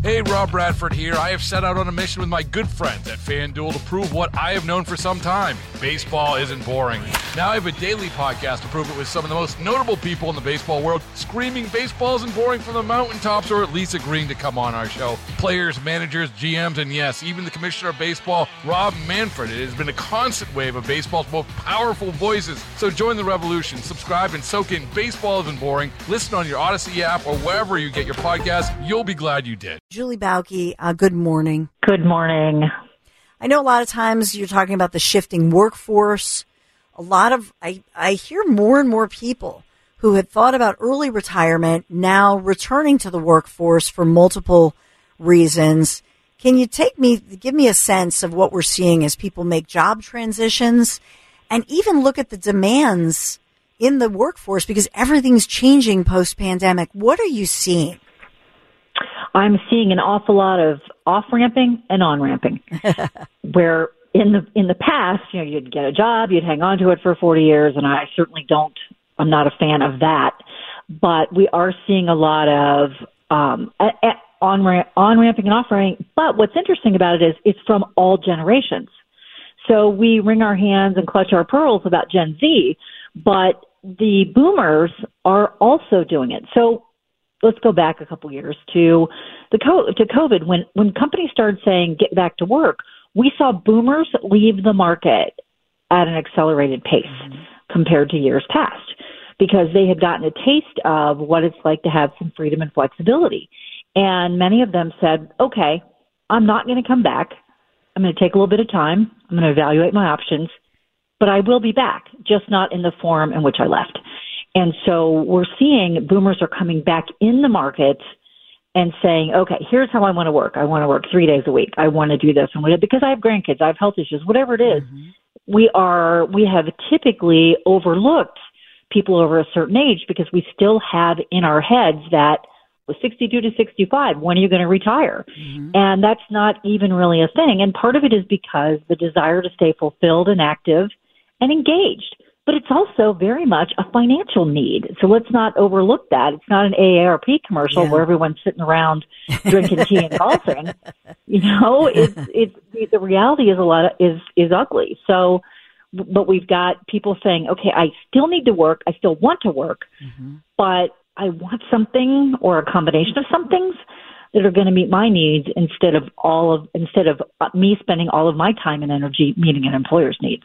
Hey, Rob Bradford here. I have set out on a mission with my good friends at FanDuel to prove what I have known for some time baseball isn't boring. Now I have a daily podcast to prove it with some of the most notable people in the baseball world screaming baseballs isn't boring from the mountaintops or at least agreeing to come on our show. Players, managers, GMs, and yes, even the commissioner of baseball, Rob Manfred. It has been a constant wave of baseball's most powerful voices. So join the revolution. Subscribe and soak in Baseball Isn't Boring. Listen on your Audacy app or wherever you get your podcast. You'll be glad you did. Julie Bauke, uh, good morning. Good morning. I know a lot of times you're talking about the shifting workforce. A lot of, I, I hear more and more people who had thought about early retirement now returning to the workforce for multiple reasons. Can you take me, give me a sense of what we're seeing as people make job transitions and even look at the demands in the workforce because everything's changing post pandemic? What are you seeing? I'm seeing an awful lot of off ramping and on ramping, where in the in the past, you know, you'd get a job, you'd hang on to it for 40 years, and I certainly don't. I'm not a fan of that, but we are seeing a lot of um, on on ramping and off ramping. But what's interesting about it is it's from all generations. So we wring our hands and clutch our pearls about Gen Z, but the boomers are also doing it. So let's go back a couple years to the to COVID when when companies started saying get back to work. We saw boomers leave the market at an accelerated pace mm-hmm. compared to years past because they had gotten a taste of what it's like to have some freedom and flexibility. And many of them said, "Okay, I'm not going to come back. I'm going to take a little bit of time. I'm going to evaluate my options, but I will be back, just not in the form in which I left." And so we're seeing boomers are coming back in the market and saying, okay, here's how I want to work. I want to work three days a week. I want to do this and whatever, because I have grandkids, I have health issues, whatever it is, mm-hmm. We are, we have typically overlooked people over a certain age because we still have in our heads that with 62 to 65, when are you going to retire? Mm-hmm. And that's not even really a thing. And part of it is because the desire to stay fulfilled and active and engaged but it's also very much a financial need. So let's not overlook that. It's not an AARP commercial yeah. where everyone's sitting around drinking tea and golfing. You know, it's it's the reality is a lot of, is is ugly. So, but we've got people saying, okay, I still need to work. I still want to work, mm-hmm. but I want something or a combination of some things that are going to meet my needs instead of all of instead of me spending all of my time and energy meeting an employer's needs.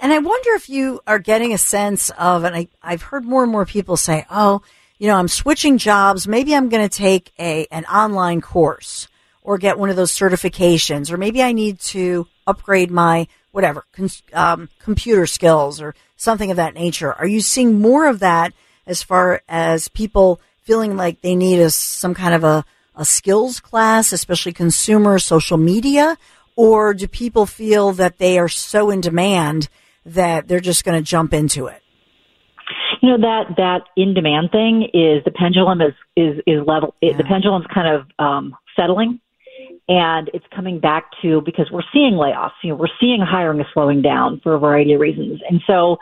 And I wonder if you are getting a sense of, and I, I've heard more and more people say, oh, you know, I'm switching jobs. Maybe I'm going to take a, an online course or get one of those certifications, or maybe I need to upgrade my whatever, um, computer skills or something of that nature. Are you seeing more of that as far as people feeling like they need a, some kind of a, a skills class, especially consumer social media? Or do people feel that they are so in demand that they're just going to jump into it? You know that that in demand thing is the pendulum is is is level. Yeah. the pendulum's kind of um, settling, and it's coming back to because we're seeing layoffs. You know, we're seeing hiring is slowing down for a variety of reasons, and so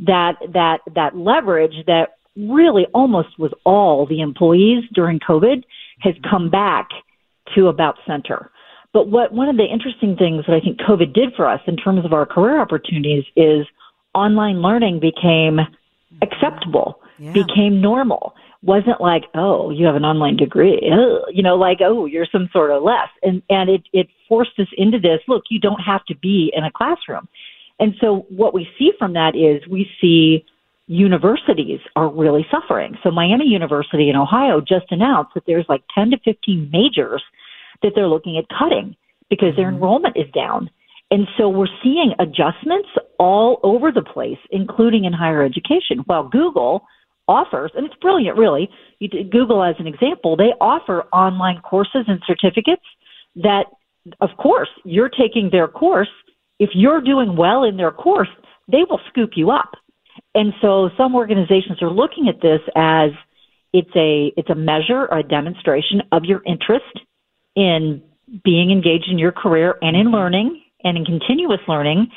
that that that leverage that really almost was all the employees during COVID has come back to about center. But what one of the interesting things that I think COVID did for us in terms of our career opportunities is online learning became acceptable, yeah. became normal. Wasn't like, oh, you have an online degree, you know, like, oh, you're some sort of less, and and it it forced us into this. Look, you don't have to be in a classroom, and so what we see from that is we see universities are really suffering. So Miami University in Ohio just announced that there's like 10 to 15 majors that they're looking at cutting because their mm-hmm. enrollment is down. And so we're seeing adjustments all over the place, including in higher education. While Google offers, and it's brilliant, really. You Google as an example, they offer online courses and certificates that, of course, you're taking their course. If you're doing well in their course, they will scoop you up. And so some organizations are looking at this as it's a it's a measure or a demonstration of your interest in being engaged in your career and in mm-hmm. learning and in continuous learning.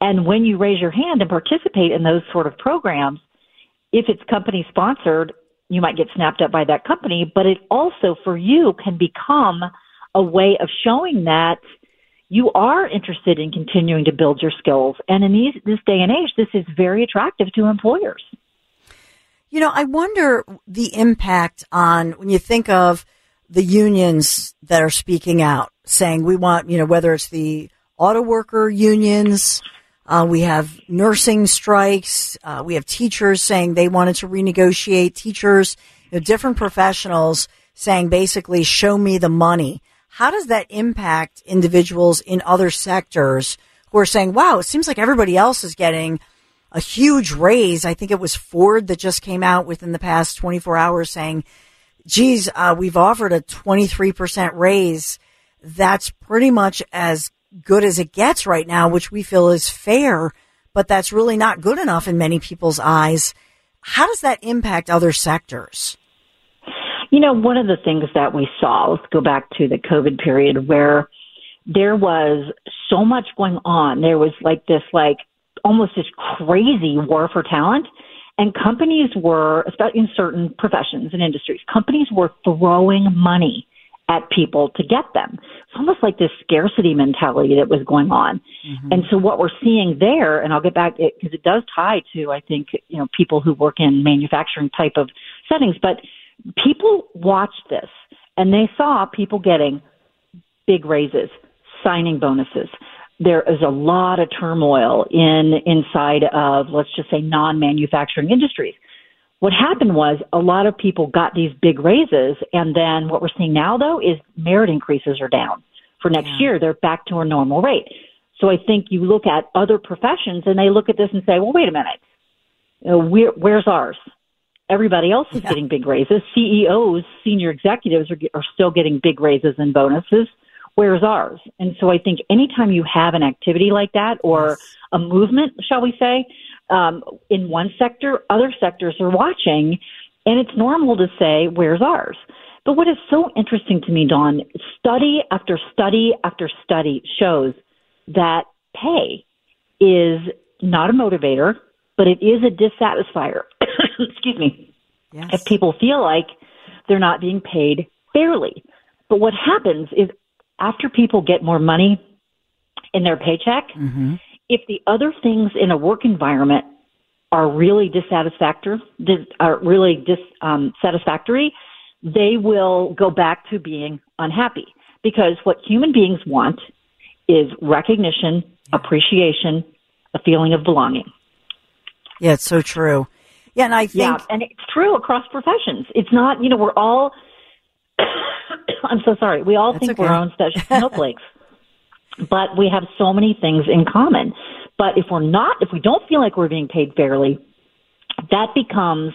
And when you raise your hand and participate in those sort of programs, if it's company sponsored, you might get snapped up by that company, but it also for you can become a way of showing that you are interested in continuing to build your skills. And in these, this day and age, this is very attractive to employers. You know, I wonder the impact on when you think of the unions that are speaking out, saying we want, you know, whether it's the auto worker unions, uh, we have nursing strikes. Uh, we have teachers saying they wanted to renegotiate. Teachers, you know, different professionals saying basically, show me the money. How does that impact individuals in other sectors who are saying, wow, it seems like everybody else is getting a huge raise. I think it was Ford that just came out within the past 24 hours saying, geez, uh, we've offered a 23% raise. That's pretty much as good as it gets right now, which we feel is fair, but that's really not good enough in many people's eyes. How does that impact other sectors? You know, one of the things that we saw, let's go back to the COVID period where there was so much going on. There was like this, like almost this crazy war for talent. And companies were, especially in certain professions and industries, companies were throwing money at people to get them. It's almost like this scarcity mentality that was going on. Mm-hmm. And so what we're seeing there, and I'll get back because it, it does tie to, I think, you know, people who work in manufacturing type of settings, but people watched this and they saw people getting big raises, signing bonuses. There is a lot of turmoil in inside of, let's just say, non-manufacturing industries what happened was a lot of people got these big raises, and then what we're seeing now, though, is merit increases are down. For next yeah. year, they're back to a normal rate. So I think you look at other professions and they look at this and say, well, wait a minute. You know, where, where's ours? Everybody else is yeah. getting big raises. CEOs, senior executives are, are still getting big raises and bonuses. Where's ours? And so I think anytime you have an activity like that or yes. a movement, shall we say, um, in one sector, other sectors are watching, and it's normal to say, where's ours? But what is so interesting to me, Dawn, study after study after study shows that pay is not a motivator, but it is a dissatisfier. Excuse me. Yes. If people feel like they're not being paid fairly. But what happens is after people get more money in their paycheck, mm-hmm if the other things in a work environment are really dissatisfactory, are really dissatisfactory, um, they will go back to being unhappy because what human beings want is recognition, appreciation, a feeling of belonging. Yeah, it's so true. Yeah, and I think yeah, and it's true across professions. It's not, you know, we're all I'm so sorry. We all think okay. we're our own special snowflakes but we have so many things in common. But if we're not, if we don't feel like we're being paid fairly, that becomes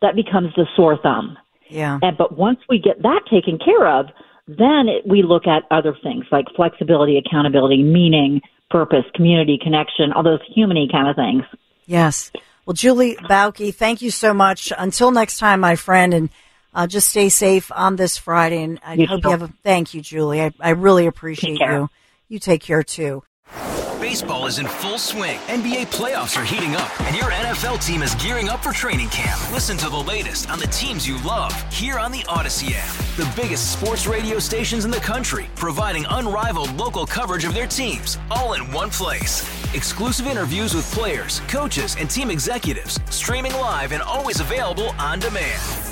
that becomes the sore thumb. Yeah. And but once we get that taken care of, then it, we look at other things like flexibility, accountability, meaning, purpose, community, connection, all those humany kind of things. Yes. Well, Julie Bauke, thank you so much. Until next time, my friend, and uh, just stay safe on this Friday. And I you hope you have a thank you, Julie. I, I really appreciate you. You take care too. Baseball is in full swing. NBA playoffs are heating up, and your NFL team is gearing up for training camp. Listen to the latest on the teams you love here on the Audacy app. The biggest sports radio stations in the country, providing unrivaled local coverage of their teams, all in one place. Exclusive interviews with players, coaches, and team executives, streaming live and always available on demand.